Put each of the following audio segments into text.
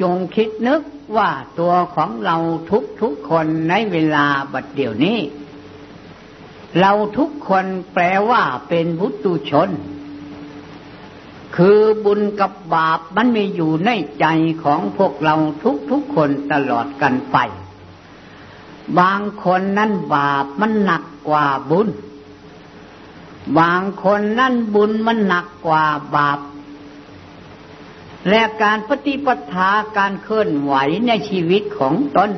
จงคิดนึกว่าตัวของเราทุกทุกคนในเวลาบัดเดี๋ยวนี้ เราทุกคนแปลว่าเป็นบุตุชน คือบุญกับบาปมันมีอยู่ในใจของพวกเราทุกทุกคนตลอดกันไป บางคนนั้นบาปมันหนักกว่าบุญ บางคนนั้นบุญมันหนักกว่าบาป และการปฏิปทาการเคลื่อนไหวในชีวิตของตน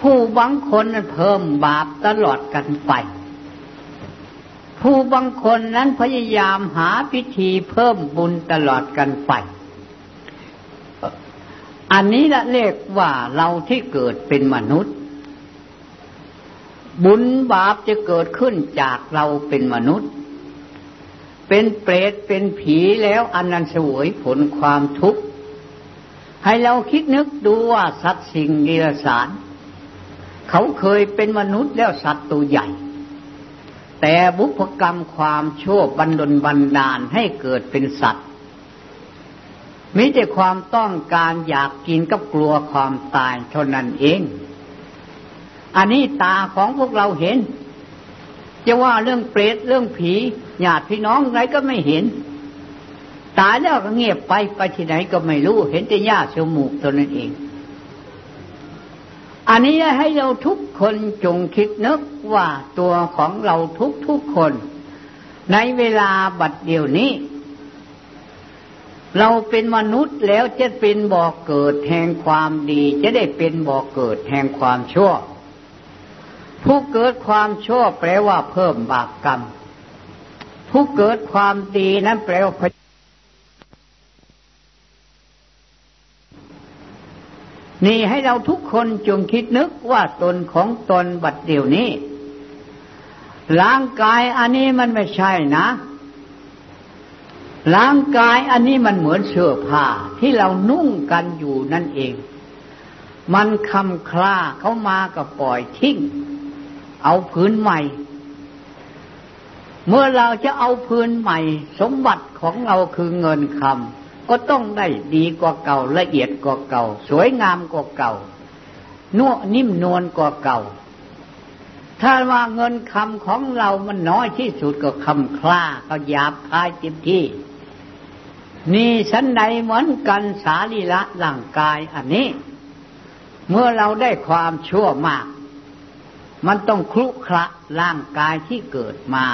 ผู้บางคนนั้นเพิ่มบาปตลอดกันไป ผู้บางคนนั้นพยายามหาพิธีเพิ่มบุญตลอดกันไป อันนี้ละเรียกว่าเราที่เกิดเป็นมนุษย์ บุญบาปจะเกิดขึ้นจากเราเป็นมนุษย์ เป็นเปรตเป็นผีแล้วอันนั้นสวยผลความทุกข์ให้เราคิดนึกดูว่าสัตว์สิ่งนิรสาร เขาเคยเป็นมนุษย์แล้วสัตว์ตัวใหญ่ แต่บุพกรรมความชั่วบันดลบันดาลให้เกิดเป็นสัตว์มิแต่ความต้องการอยากกินกับกลัวความตายเท่านั้นเอง อันนี้ตาของพวกเราเห็น จะว่าเรื่องเปรตเรื่องผี ญาติพี่น้องไรก็ไม่เห็น ตายแล้วก็เงียบไปไปที่ไหนก็ไม่รู้ เห็นแต่หญ้าชมูกตัวนั้นเอง อันนี้ให้เราทุกคนจงคิดนึกว่าตัวของเราทุกทุกคน ในเวลาบัดเดียวนี้ เราเป็นมนุษย์แล้วจะเป็นบ่อกเกิดแห่งความดี จะได้เป็นบ่อกเกิดแห่งความชั่วผู้เกิดความชั่วแปลว่าเพิ่มบาปกรรม ผู้เกิดความดีนั้นแปลว่านี่ให้เราทุกคนจงคิดนึกว่าตนของตนบัดเดี๋ยวนี้ ร่างกายอันนี้มันไม่ใช่นะร่างกายอันนี้มันเหมือนเสื้อผ้าที่เรานุ่งกันอยู่นั่นเอง มันคำคลาเขามาก็ปล่อยทิ้ง เอาพื้นใหม่ เมื่อเราจะเอาพื้นใหม่ สมบัติของเราคือเงินคำก็ต้องได้ดีกว่าเก่าละเอียดกว่าเก่า สวยงามกว่าเก่านุ่นิ่มนวลกว่าเก่า ถ้าว่าเงินคำของเรามันน้อยที่สุดก็คำคล้าก็หยาบคายเต็มที่ นี่สันใดเหมือนกันสาลีละร่างกายอันนี้ เมื่อเราได้ความชั่วมาก มันต้องคลุกคละร่างกายที่เกิดมา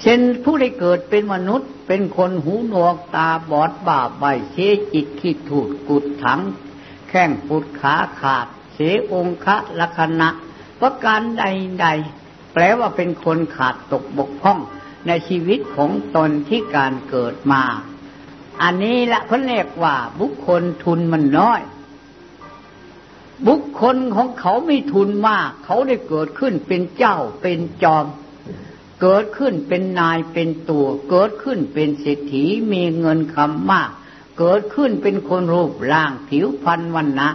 เช่นผู้ได้เกิดเป็นมนุษย์ เป็นคนหูหนวกตาบอดบาใบเสจิตขี้ถูดกุดถัง แข้งปุดขาขาด เสองคะลักษณะประการใดๆแปลว่าเป็นคนขาดตกบกพร่องในชีวิตของตนที่การเกิดมา อันนี้ละเขาเรียกว่าบุคคลทุนมันน้อย บุคคลของเขาไม่ทุนมาก เขาได้เกิดขึ้นเป็นเจ้าเป็นจอม เกิดขึ้นเป็นนายเป็นตัว เกิดขึ้นเป็นเศรษฐีมีเงินคำมาก เกิดขึ้นเป็นคนรูปร่างผิวพรรณวันนะ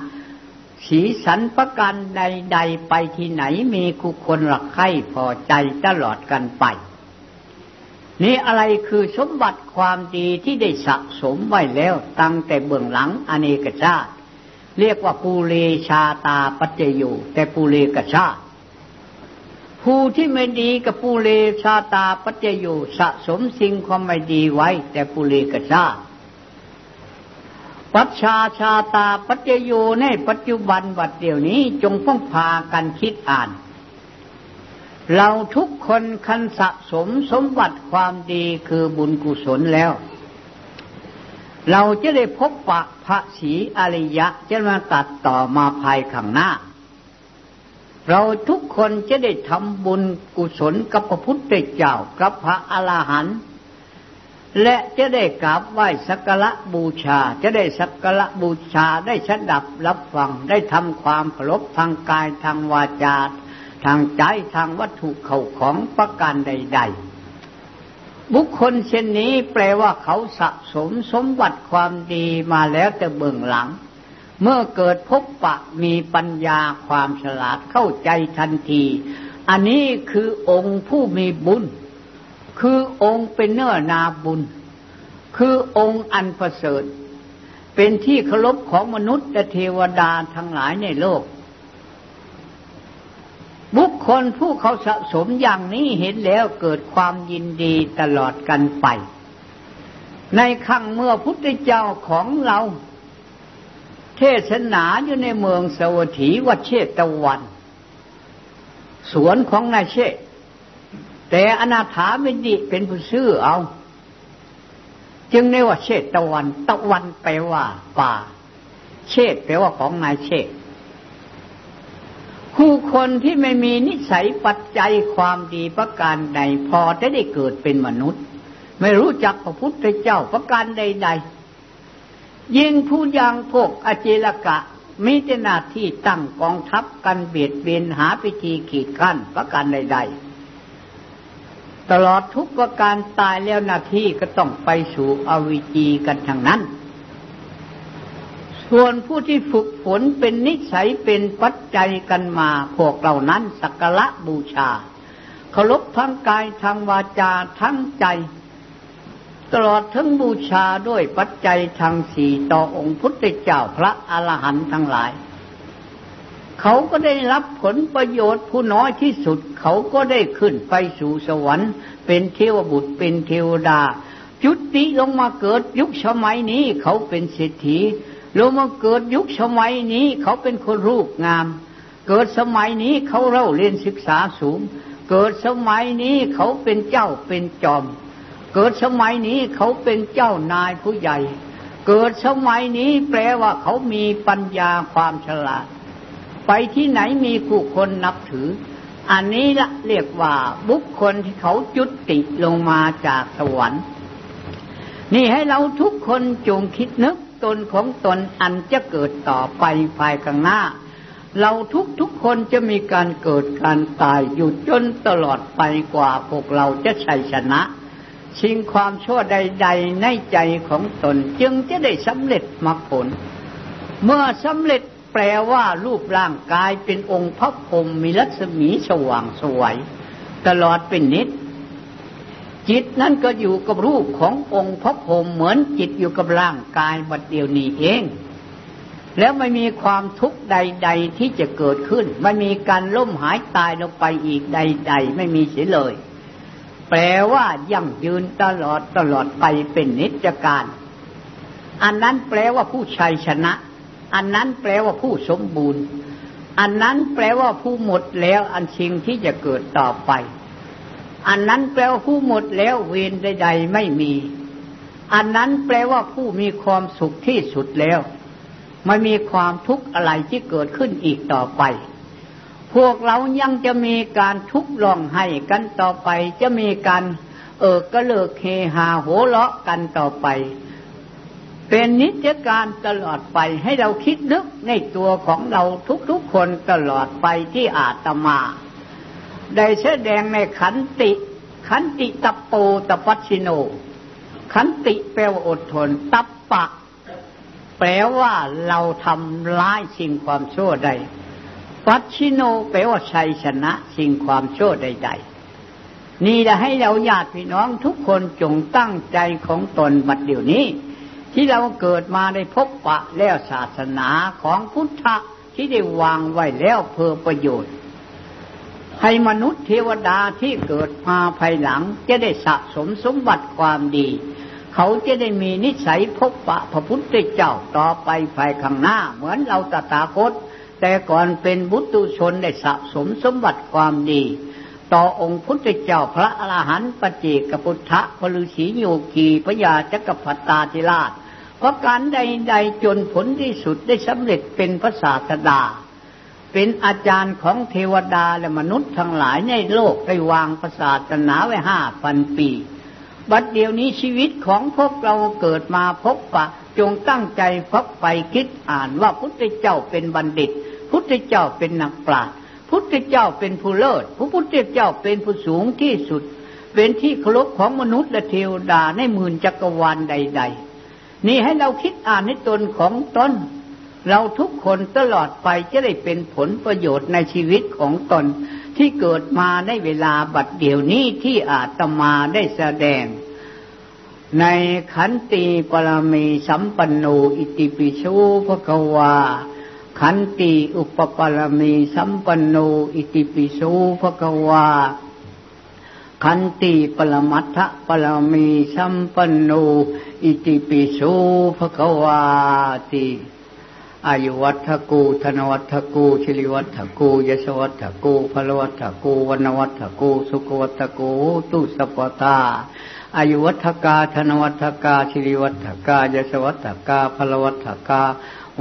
สีสันประกันใดๆไปที่ไหนมีคุคนหลักใครพอใจตลอดกันไป นี่อะไรคือสมบัติความดีที่ได้สะสมไว้แล้วตั้งแต่เบื้องหลังอเนกชาติ เรียกว่าปูเรชาตาปัจเจโยแต่ปูเรกชาติ ผู้ที่ไม่ดีกับปูเรชาตาปัจเจโยสะสมสิ่งความไม่ดีไว้ แต่ปูเรกชาปัจชาชาตาปัจเจโยในปัจจุบันวัดเดี๋ยวนี้จงพ้องพากันคิดอ่าน เราทุกคนคันสะสมสมบัติความดีคือบุญกุศลแล้ว เราจะได้พบปะพระศีอริยะจะมาตัดต่อมาภายข้างหน้า เราทุกคนจะได้ทำบุญกุศลกับพระพุทธเจ้ากับพระอรหันต์และจะได้กราบไหว้สักการะบูชา จะได้สักการะบูชาได้สดับรับฟังได้ทำความเคารพทางกายทางวาจา ทางใจทางวัตถุเขาของประการใด ๆ บุคคลเช่นนี้แปลว่าเขาสะสมสมบัติความดีมาแล้วแต่เบื้องหลัง เมื่อเกิดพบปะมีปัญญาความฉลาดเข้าใจทันที อันนี้คือองค์ผู้มีบุญ คือองค์เป็นเนื้อนาบุญ คือองค์อันประเสริฐ เป็นที่เคารพของมนุษย์และเทวดาทั้งหลายในโลก บุคคลผู้เขาสะสมอย่างนี้เห็นแล้วเกิดความยินดีตลอดกันไป ในครั้งเมื่อพุทธเจ้าของเรา เทศนาอยู่ในเมืองสวัสดีวัดเชตะวัน สวนของนายเชษแต่อนาถาไม่ดีเป็นผู้ซื้อเอา จึงเรียกว่าเชตตะวัน ตะวันแปลว่า ป่า เชตแปลว่าของนายเชตผู้คนที่ไม่มีนิสัยปัจจัยความดีประการใดพอจะได้เกิดเป็นมนุษย์ ไม่รู้จักพระพุทธเจ้าประการใดๆ ยิ่งผู้ยังพวกอเจลกะมีแต่หน้าที่ตั้งกองทัพกันเบียดเบียนหาพิธีขีดขั้นประการใด ๆ ตลอดทุกประการตายแล้วนาทีก็ต้องไปสู่อวิจีกันทางนั้น ส่วนผู้ที่ฝึกฝนเป็นนิสัยเป็นปัจจัยกันมาพวกเหล่านั้นสักการะบูชาเคารพทั้งกายทางวาจาทั้งใจ ตลอดทั้งบูชาด้วยปัจจัยทางสี่ต่อองค์พุทธเจ้าพระอรหันต์ทั้งหลาย เขาก็ได้รับผลประโยชน์ผู้น้อยที่สุด เขาก็ได้ขึ้นไปสู่สวรรค์ เป็นเทวบุตรเป็นเทวดา จุติลงมาเกิดยุคสมัยนี้เขาเป็นเศรษฐีลงมาเกิดยุคสมัยนี้เขาเป็นคนรูปงาม เกิดสมัยนี้เขาเล่าเรียนศึกษาสูง เกิดสมัยนี้เขาเป็นเจ้าเป็นจอม เกิดสมัยนี้เขาเป็นเจ้านายผู้ใหญ่ เกิดสมัยนี้แปลว่าเขามีปัญญาความฉลาด ไปที่ไหนมีผู้คนนับถือ อันนี้ละเรียกว่าบุคคลที่เขาจุดติลงมาจากสวรรค์ นี่ให้เราทุกคนจงคิดนึกตนของตนอันจะเกิดต่อไปภายข้างหน้า เราทุกทุกคนจะมีการเกิดการตายอยู่จนตลอดไปกว่าพวกเราจะชัยชนะ ชิงความชั่วใด ๆ ในใจของตน จึงจะได้สำเร็จมรรคผล เมื่อสำเร็จแปลว่ารูปร่างกายเป็นองค์พระพรหมมีรัศมีสว่างสวย ตลอดเป็นนิด จิตนั่นก็อยู่กับรูปขององค์พระพรหมเหมือนจิตอยู่กับร่างกายบัดเดียวนี้เอง แล้วไม่มีความทุกข์ใด ๆที่จะเกิดขึ้น ไม่มีการล้มหายตายลงไปอีกใด ๆ ไม่มีเสียเลย แปลว่ายั่งยืนตลอดตลอดไปเป็นนิจการ อันนั้นแปลว่าผู้ชัยชนะ อันนั้นแปลว่าผู้สมบูรณ์ อันนั้นแปลว่าผู้หมดแล้วอันชิงที่จะเกิดต่อไป อันนั้นแปลว่าผู้หมดแล้วเวรใด ๆ ไม่มี อันนั้นแปลว่าผู้มีความสุขที่สุดแล้ว ไม่มีความทุกข์อะไรที่เกิดขึ้นอีกต่อไป พวกเรายังจะมีการทุกข์ร้องไห้กันต่อไป จะมีการเออกระเลิกเฮฮาโหเลาะกันต่อไป เป็นนิจการตลอดไปให้เราคิดนึกในตัวของเราทุกๆคนตลอดไปที่อาตมา ได้แสดงในขันติ ขันติตปโปตปัชิโน ขันติแปลว่าอดทนตับปะ แปลว่าเราทำร้ายสิ่งความชั่วใด ปัชิโนแปลว่าชัยชนะสิ่งความชั่วใด ๆ นี่จะให้เราญาติพี่น้องทุกคนจงตั้งใจของตนบัดเดี๋ยวนี้ ที่เราเกิดมาได้พบปะแล้วศาสนาของพุทธะที่ได้วางไว้แล้วเพื่อประโยชน์ ให้มนุษย์เทวดาที่เกิดมาภายหลังจะได้สะสมสมบัติความดี เขาจะได้มีนิสัยพบปะพระพุทธเจ้าต่อไปภายข้างหน้า เหมือนเราตถาคต แต่ก่อนเป็นบุตุชนได้สะสมสมบัติความดี ต่อองค์พุทธเจ้าพระอรหันต์ปเจกพุทธะพลุสีโยกีพญาจักรพรรตาธิราชเพราะการใดๆจนผลที่สุดได้สำเร็จเป็นพระศาสดา เป็นอาจารย์ของเทวดาและมนุษย์ทั้งหลายในโลกได้วางพระศาสนาไว้ห้าพันปี บัดเดี๋ยวนี้ชีวิตของพวกเราเกิดมาพบปะจงตั้งใจพักไปคิดอ่านว่าพุทธเจ้าเป็นบัณฑิต พุทธเจ้าเป็นนักปราชญ์พุทธเจ้าเป็นผู้เลิศพระพุทธเจ้าเป็นผู้สูงที่สุด เป็นที่เคารพของมนุษย์และเทวดาในหมื่นจักรวาลใด ๆ นี่ให้เราคิดอ่านในตนของตนเราทุกคนตลอดไปจะได้เป็นผลประโยชน์ในชีวิตของตนที่เกิดมาในเวลาบัดเดี๋ยวนี้ที่อาตมาได้แสดง ในขันติปรมีสัมปันโนอิติปิโสภควา ขันติอุปปรมีสัมปันโนอิติปิโสภควาขันติปรมัตถปรมีสัมปันโนอิติปิโสภควาติอายุวัฒกูธนวัฒกูชิริวัฒกูยศวัฒกูพลวัฒกูวนวัฒกูสุขวัฒกูตุสปตาอายุวัฒกาธนวัฒกาชิริวัฒกายศวัฒกาพลวัฒกา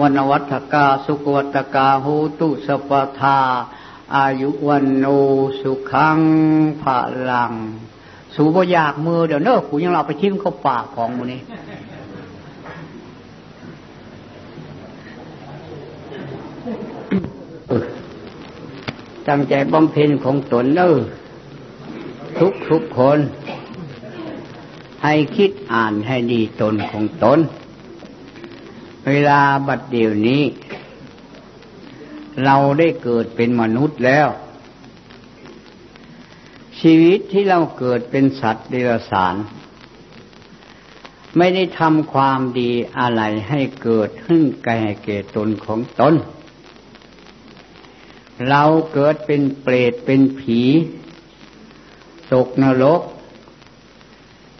วนวัฒกาสุขวัฒกาหูตุสปทา อายุวันโนสุขังพลัง สูบอยากมือเดี๋ยวเนอะกูยังเราไปทิ้มเข้าปากของมูนี้ตั้งใจบำเพ็ญของตนเนอทุกทุกคน ให้คิดอ่านให้ดีตนของตน เวลาบัดเดี๋ยวนี้ เราได้เกิดเป็นมนุษย์แล้ว ชีวิตที่เราเกิดเป็นสัตว์เดรัจฉาน ไม่ได้ทำความดีอะไรให้เกิดขึ้นแก่เกตนของตน เราเกิดเป็นเปรตเป็นผี ตกนรก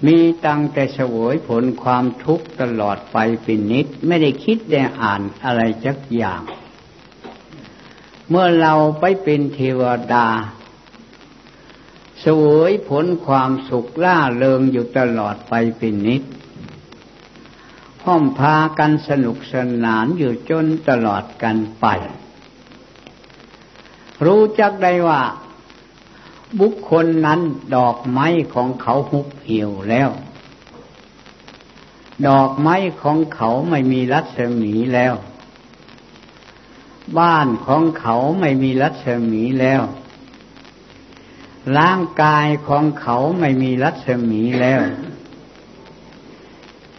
มีตั้งแต่เสวยผลความทุกข์ตลอดไปเป็นนิด ไม่ได้คิดได้อ่านอะไรจักอย่าง เมื่อเราไปเป็นเทวดาสวยผลความสุขล่าเริงอยู่ตลอดไปเป็นนิดห้อมพากันสนุกสนานอยู่จนตลอดกันไป รู้จักได้ว่า บุคคลนั้นดอกไม้ของเขาหุบเหี่ยวแล้ว ดอกไม้ของเขาไม่มีรัศมีแล้ว บ้านของเขาไม่มีรัศมีแล้ว ร่างกายของเขาไม่มีรัศมีแล้ว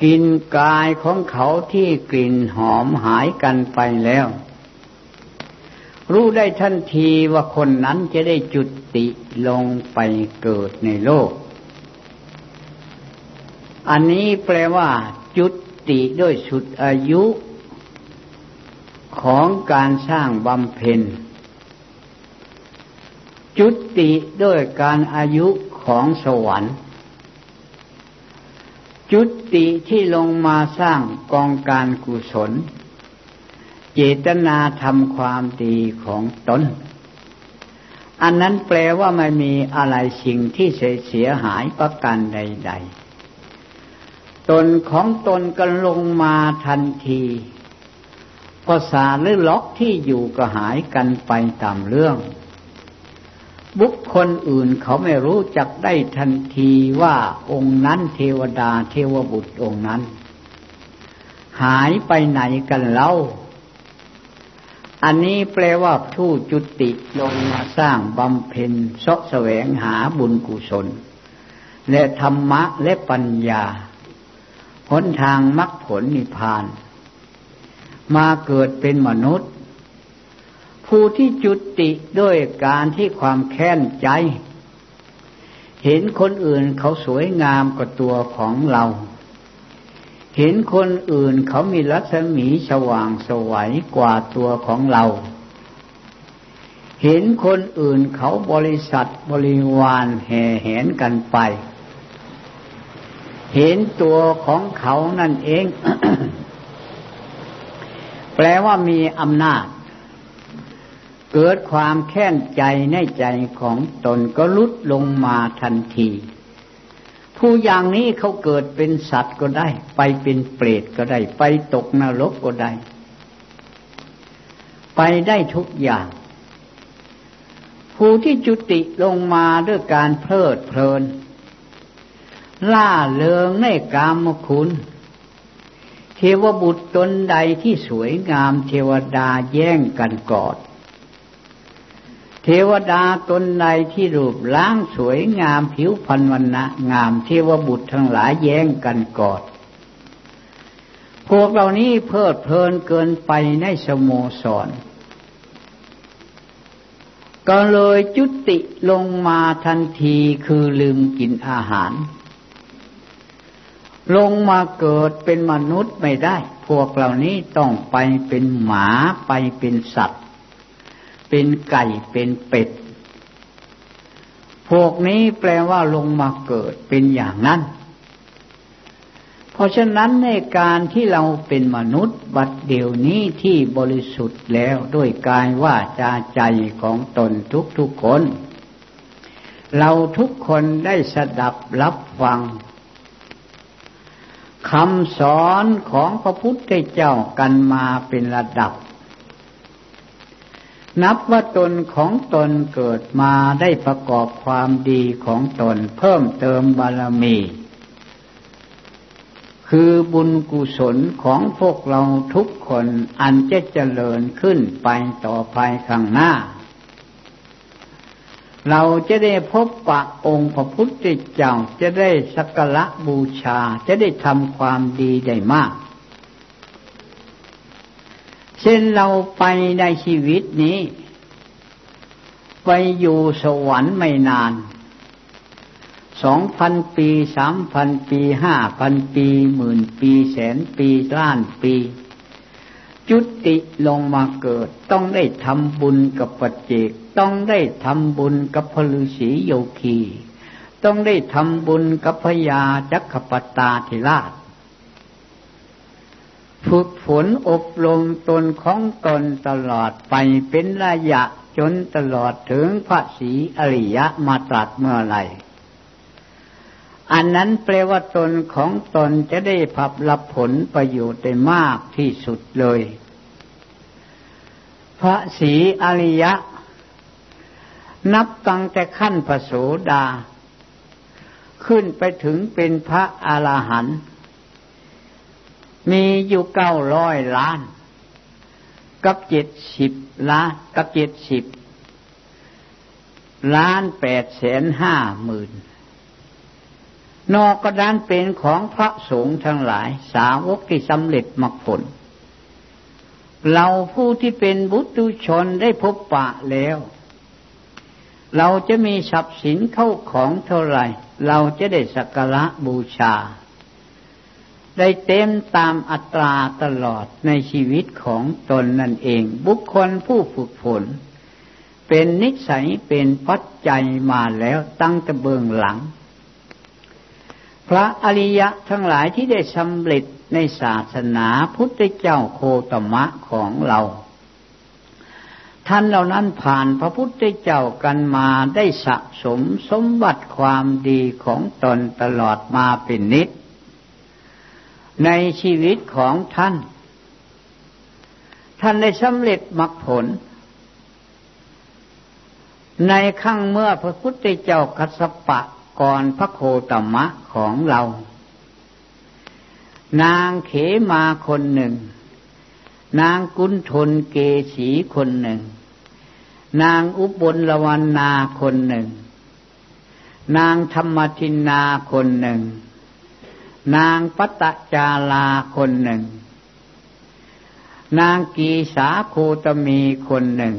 กินกายของเขาที่กลิ่นหอมหายกันไปแล้ว รู้ได้ทันทีว่าคนนั้นจะได้จุติลงไปเกิดในโลก อันนี้แปลว่า จุติด้วยสุดอายุ ของการสร้างบำเพ็ญ จุติด้วยการอายุของสวรรค์ จุติที่ลงมาสร้างกองการกุศล เจตนาทำความดีของตน อันนั้นแปลว่าไม่มีอะไรสิ่งที่เสียหายประการใด ๆ ตนของตนก็ลงมาทันทีก็สาหรือล็อกที่อยู่ก็หายกันไปตามเรื่อง บุคคลอื่นเขาไม่รู้จักได้ทันทีว่าองค์นั้นเทวดาเทวบุตรองค์นั้น หายไปไหนกันเล่า อันนี้แปลว่าผู้จุติลงมาสร้างบำเพ็ญสะแสวงหาบุญกุศล และธรรมะและปัญญาหนทางมรรคผลนิพพาน มาเกิดเป็นมนุษย์ ผู้ที่จุติด้วยการที่ความแค้นใจ เห็นคนอื่นเขาสวยงามกว่าตัวของเรา เห็นคนอื่นเขามีรัศมีสว่างสวัยกว่าตัวของเรา เห็นคนอื่นเขาบริษัทบริวารแห่แหนกันไป เห็นตัวของเขานั่นเอง แปลว่ามีอำนาจ เกิดความแค้นใจในใจของตนก็ลุดลงมาทันที ผู้อย่างนี้เขาเกิดเป็นสัตว์ก็ได้ ไปเป็นเปรตก็ได้ ไปตกนรกก็ได้ ไปได้ทุกอย่าง ผู้ที่จุติลงมาด้วยการเพลิดเพลิน ล่าเริงในกามคุณ เทวบุตรตนใดที่สวยงามเทวดาแย่งกันกอด เทวดาตนใดที่รูปล้างสวยงามผิวพรรณวันนะงามเทวบุตรทั้งหลายแย่งกันกอด พวกเหล่านี้เพลิดเพลินเกินไปในสโมสร ก็เลยจุติลงมาทันทีคือลืมกินอาหาร ลงมาเกิดเป็นมนุษย์ไม่ได้ พวกเหล่านี้ต้องไปเป็นหมาไปเป็นสัตว์ เป็นไก่เป็นเป็ด พวกนี้แปลว่าลงมาเกิดเป็นอย่างนั้น เพราะฉะนั้นในการที่เราเป็นมนุษย์บัดเดี๋ยวนี้ที่บริสุทธิ์แล้วด้วยกายว่าจาใจของตนทุกๆคน เราทุกคนได้สดับรับฟังคำสอนของพระพุทธเจ้ากันมาเป็นระดับ นับว่าตนของตนเกิดมาได้ประกอบความดีของตนเพิ่มเติมบารมี คือบุญกุศลของพวกเราทุกคนอันจะเจริญขึ้นไปต่อไปข้างหน้า เราจะได้พบปะองค์พระพุทธเจ้าจะได้สักการะบูชาจะได้ทำความดีได้มาก ช่นเราไปในชีวิตนี้ ไปอยู่สวรรค์ไม่นานสองพันปีสามพันปีห้าพันปีหมื่นปีแสนปีล้านปี จุติลงมาเกิด ต้องได้ทำบุญกับปัจเจก ต้องได้ทำบุญกับพลุสีโยคี ต้องได้ทำบุญกับพญาจักขปตาธิราช ฝึกฝนอบรมตนของตนตลอดไปเป็นระยะจนตลอดถึงพระศีอริยะมาตรัสเมื่อไรอันนั้นแปลว่าตนของตนจะได้พับรับผลประโยชน์ได้มากที่สุดเลย พระศีอริยะ นับตั้งแต่ขั้นพระโสดา ขึ้นไปถึงเป็นพระอรหันต์ มีอยู่เก้าร้อยล้าน กับเจ็ดสิบล้าน กับเจ็ดสิบล้านแปดแสนห้าหมื่นนอกกระดานเป็นของพระสงฆ์ทั้งหลาย สาวกที่สำเร็จมรรคผล เราผู้ที่เป็นบุตรชนได้พบปะแล้ว เราจะมีทรัพย์สินเข้าของเท่าไหร่ เราจะได้สักการะบูชา ได้เต็มตามอัตราตลอดในชีวิตของตนนั่นเอง บุคคลผู้ฝึกฝน เป็นนิสัยเป็นปัจจัยมาแล้วตั้งแต่เบื้องหลัง พระอริยะทั้งหลายที่ได้สำเร็จในศาสนาพุทธเจ้าโคตมะของเราท่านเหล่านั้นผ่านพระพุทธเจ้ากันมาได้สะสมสมบัติความดีของตนตลอดมาเป็นนิด ในชีวิตของท่าน ท่านได้สำเร็จมรรคผล ในขั้งเมื่อพระพุทธเจ้าคัสปะก่อนพระโคตมะของเรา นางเขมาคนหนึ่ง นางกุนทนเกสีคนหนึ่ง นางอุบลละวันนาคนหนึ่ง นางธรรมทินนาคนหนึ่ง นางปัตจาลาคนหนึ่ง นางกีสาโคตมีคนหนึ่ง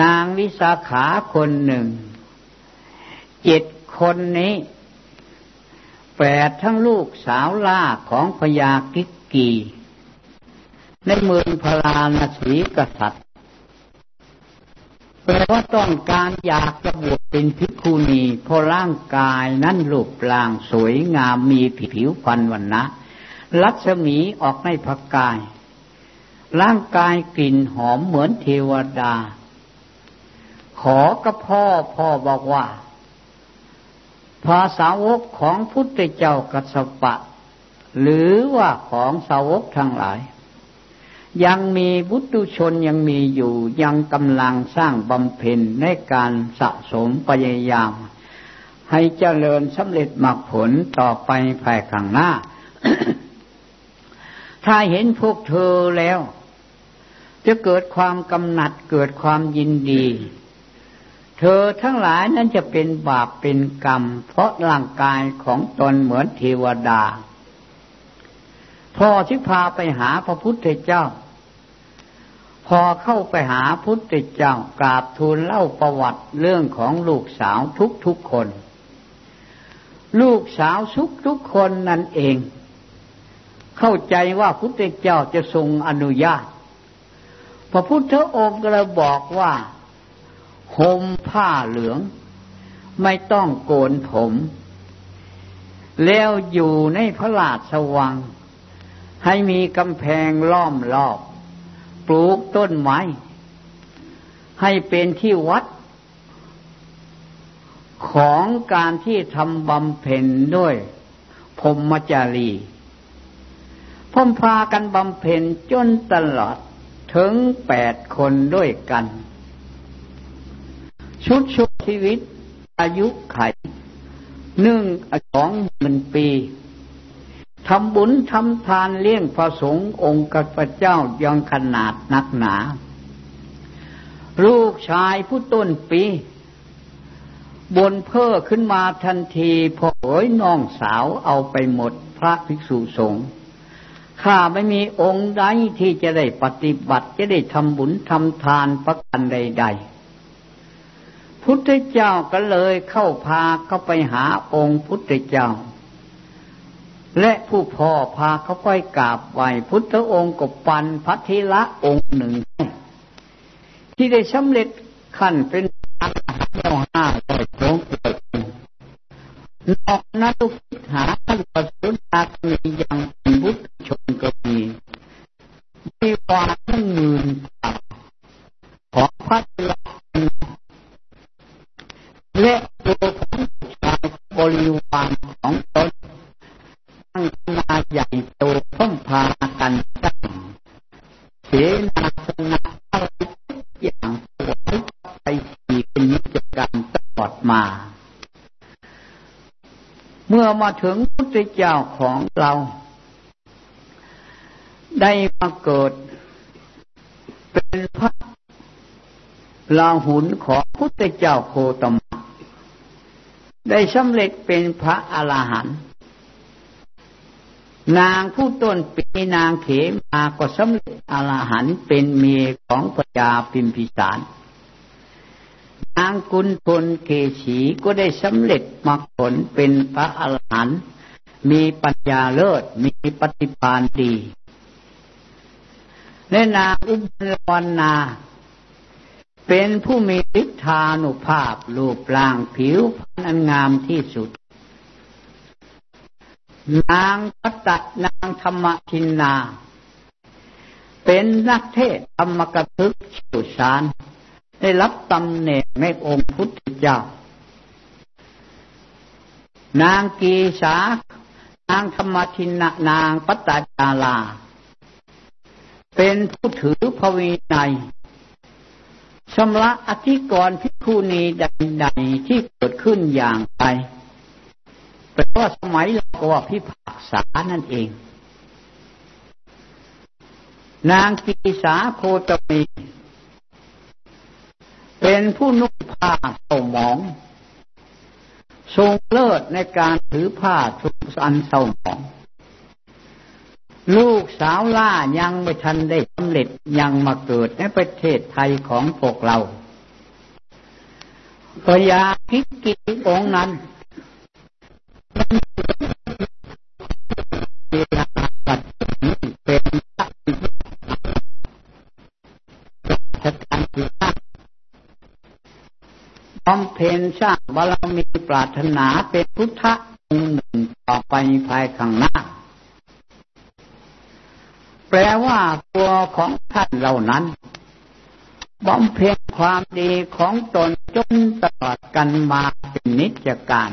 นางวิสาขาคนหนึ่ง เจ็ดคนนี้ แปดทั้งลูกสาวล่าของพญากิกกี ในเมืองพราณสีกษัตริย์ แปลว่าต้องการอยากจะบวชเป็นภิกขุณีเพราะร่างกายนั้นรูปร่างสวยงามมีผิวพรรณวันนะรัศมีออกในพกาย ร่างกายกลิ่นหอมเหมือนเทวดา ขอกับพ่อพ่อบอกว่า ภาษาวกของพุทธเจ้ากัสปะ หรือว่าของสาวกทั้งหลาย ยังมีบุตุชนยังมีอยู่ยังกำลังสร้างบำเพ็ญในการสะสมพยายาม ให้เจริญสำเร็จมรรคผลต่อไปภายข้างหน้า ถ้าเห็นพวกเธอแล้ว จะเกิดความกำหนัดเกิดความยินดี เธอทั้งหลายนั้นจะเป็นบาปเป็นกรรม เพราะร่างกายของตนเหมือนเทวดา พ่อที่พาไปหาพระพุทธเจ้า พอเข้าไปหาพุทธเจ้ากราบทูลเล่าประวัติเรื่องของลูกสาวทุกทุกคน ลูกสาวสุขทุกคนนั่นเอง เข้าใจว่าพุทธเจ้าจะทรงอนุญาต พระพุทธองค์ก็เลยบอกว่าห่มผ้าเหลือง ไม่ต้องโกนผม แล้วอยู่ในพระราชวัง ให้มีกำแพงล้อมรอบ ปลูกต้นไม้ ให้เป็นที่วัด ของการที่ทำบำเพ็ญด้วยพรมจารีพมพากันบำเพ็ญจนตลอดถึงแปดคนด้วยกัน ชุดชุดชีวิตอายุไขหนึ่งสองหมื่นปี ทำบุญทำทานเลี้ยงพระสงฆ์องค์กัปเจ้ายังขนาดนักหนา ลูกชายผู้ต้นปี บนเพ้อขึ้นมาทันทีพอเอ๋ยน้องสาวเอาไปหมดพระภิกษุสงฆ์ข้าไม่มีองค์ใดที่จะได้ปฏิบัติจะได้ทำบุญทำทานประกันใด ๆ พุทธเจ้าก็เลยเข้าพาเข้าไปหาองค์พุทธเจ้า และผู้พ่อพาเขาไปกราบไหวพุทธองค์ก็ปันพัทธิละองค์หนึ่ง ที่ได้สำเร็จขั้นเป็นเจ้าห้าร้อยสองเกิดนอกนั้นทุกหาท่านประสุดากมีอย่าง มาเกิด เป็นพระลาหุนของพุทธเจ้าโคตมะได้สำเร็จเป็นพระอรหันต์นางผู้ต้นปีนางเขมาก็สำเร็จอรหันต์เป็นเมียของพระยาพิมพิสาร นางกุลพลเกศีก็ได้สำเร็จมรรคผลเป็นพระอรหันต์มีปัญญาเลิศมีปฏิปานดี และนางอุบลวันนาเป็นผู้มีฤทธานุภาพรูปร่างผิวพรรณอันงามที่สุด นางพัตนางธรรมทินนา เป็นนักเทศธรรมกถึกฉิวชานได้รับตำแหน่งในองค์พุทธเจ้า นางกีสานางธรรมทินนานางปัตตาจาลา เป็นผู้ถือพระวินัยชำระอธิกรพิคูณีใดๆที่เกิดขึ้นอย่างไรแปลว่าสมัยเราก็ว่าพิพากษานั่นเอง นางกีสาโคตมีเป็นผู้นุ่งผ้าเศร้าหมอง ทรงเลิศในการถือผ้าทุกอันเศร้าหมอง ลูกสาวล่ายังไม่ทันได้สำเร็จยังมาเกิดในประเทศไทยของพวกเราพยาพิกิองนั้นเป็นพระราชการที่ตั้งบำเพ็ญสร้างบารมีปรารถนาเป็นพุทธองค์หนึ่งต่อไปภายข้างหน้า ลว่าตัวของท่านเหล่านั้นบำเพ็ญความดีของตนจนตลอดกันมาเป็นนิจการ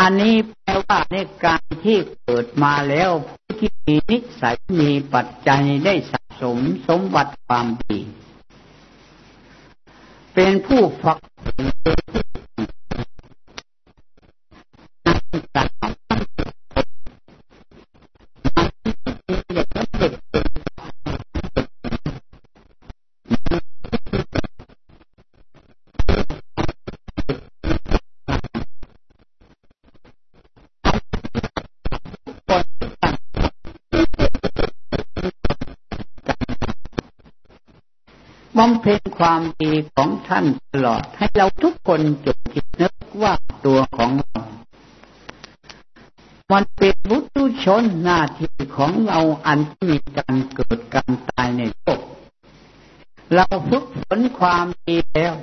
อันนี้แปลว่าในการที่เกิดมาแล้วผู้ที่มีนิสัยมีปัจจัยได้สะสมสมบัติความดี เป็นผู้ฝักบ ความดีของท่านตลอด ให้เราทุกคนจดจิตนึกว่าตัวของเรา มันเป็นบุตุชนหน้าที่ของเราอันมีการเกิดการตายในโลกเราฝึกฝนความดีแล้ว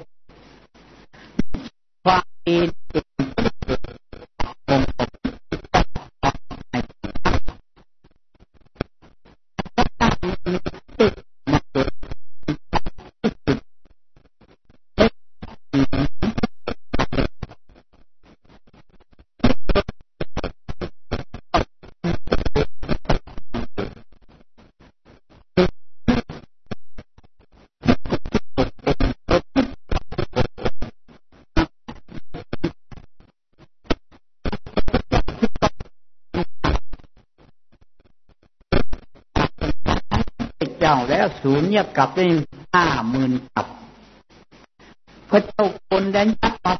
กลับได้ห้าหมื่นกลับ พระเจ้าคนแดนยับมา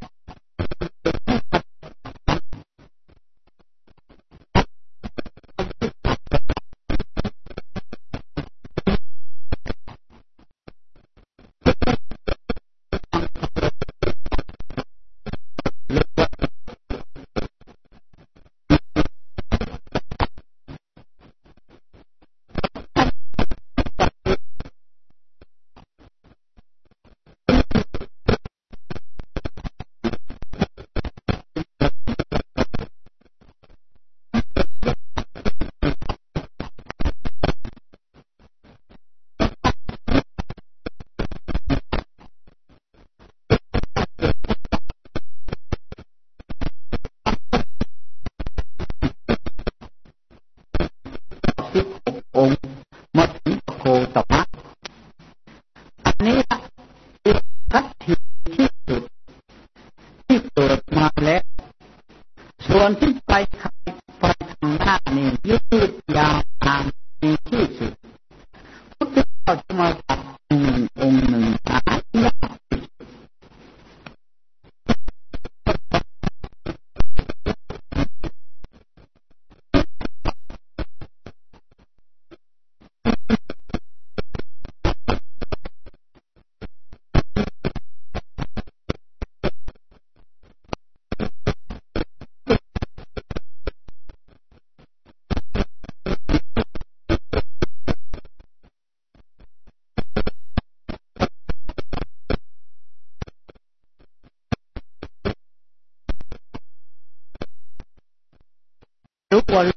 ใ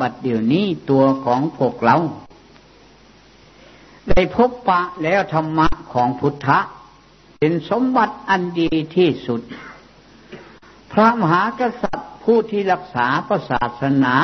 บัดเดี๋ยวนี้ตัวของพวกเรา ได้พบปะแล้วธรรมะของพุทธะ เป็นสมบัติอันดีที่สุด พระมหากษัตริย์ผู้ที่รักษาศาสนา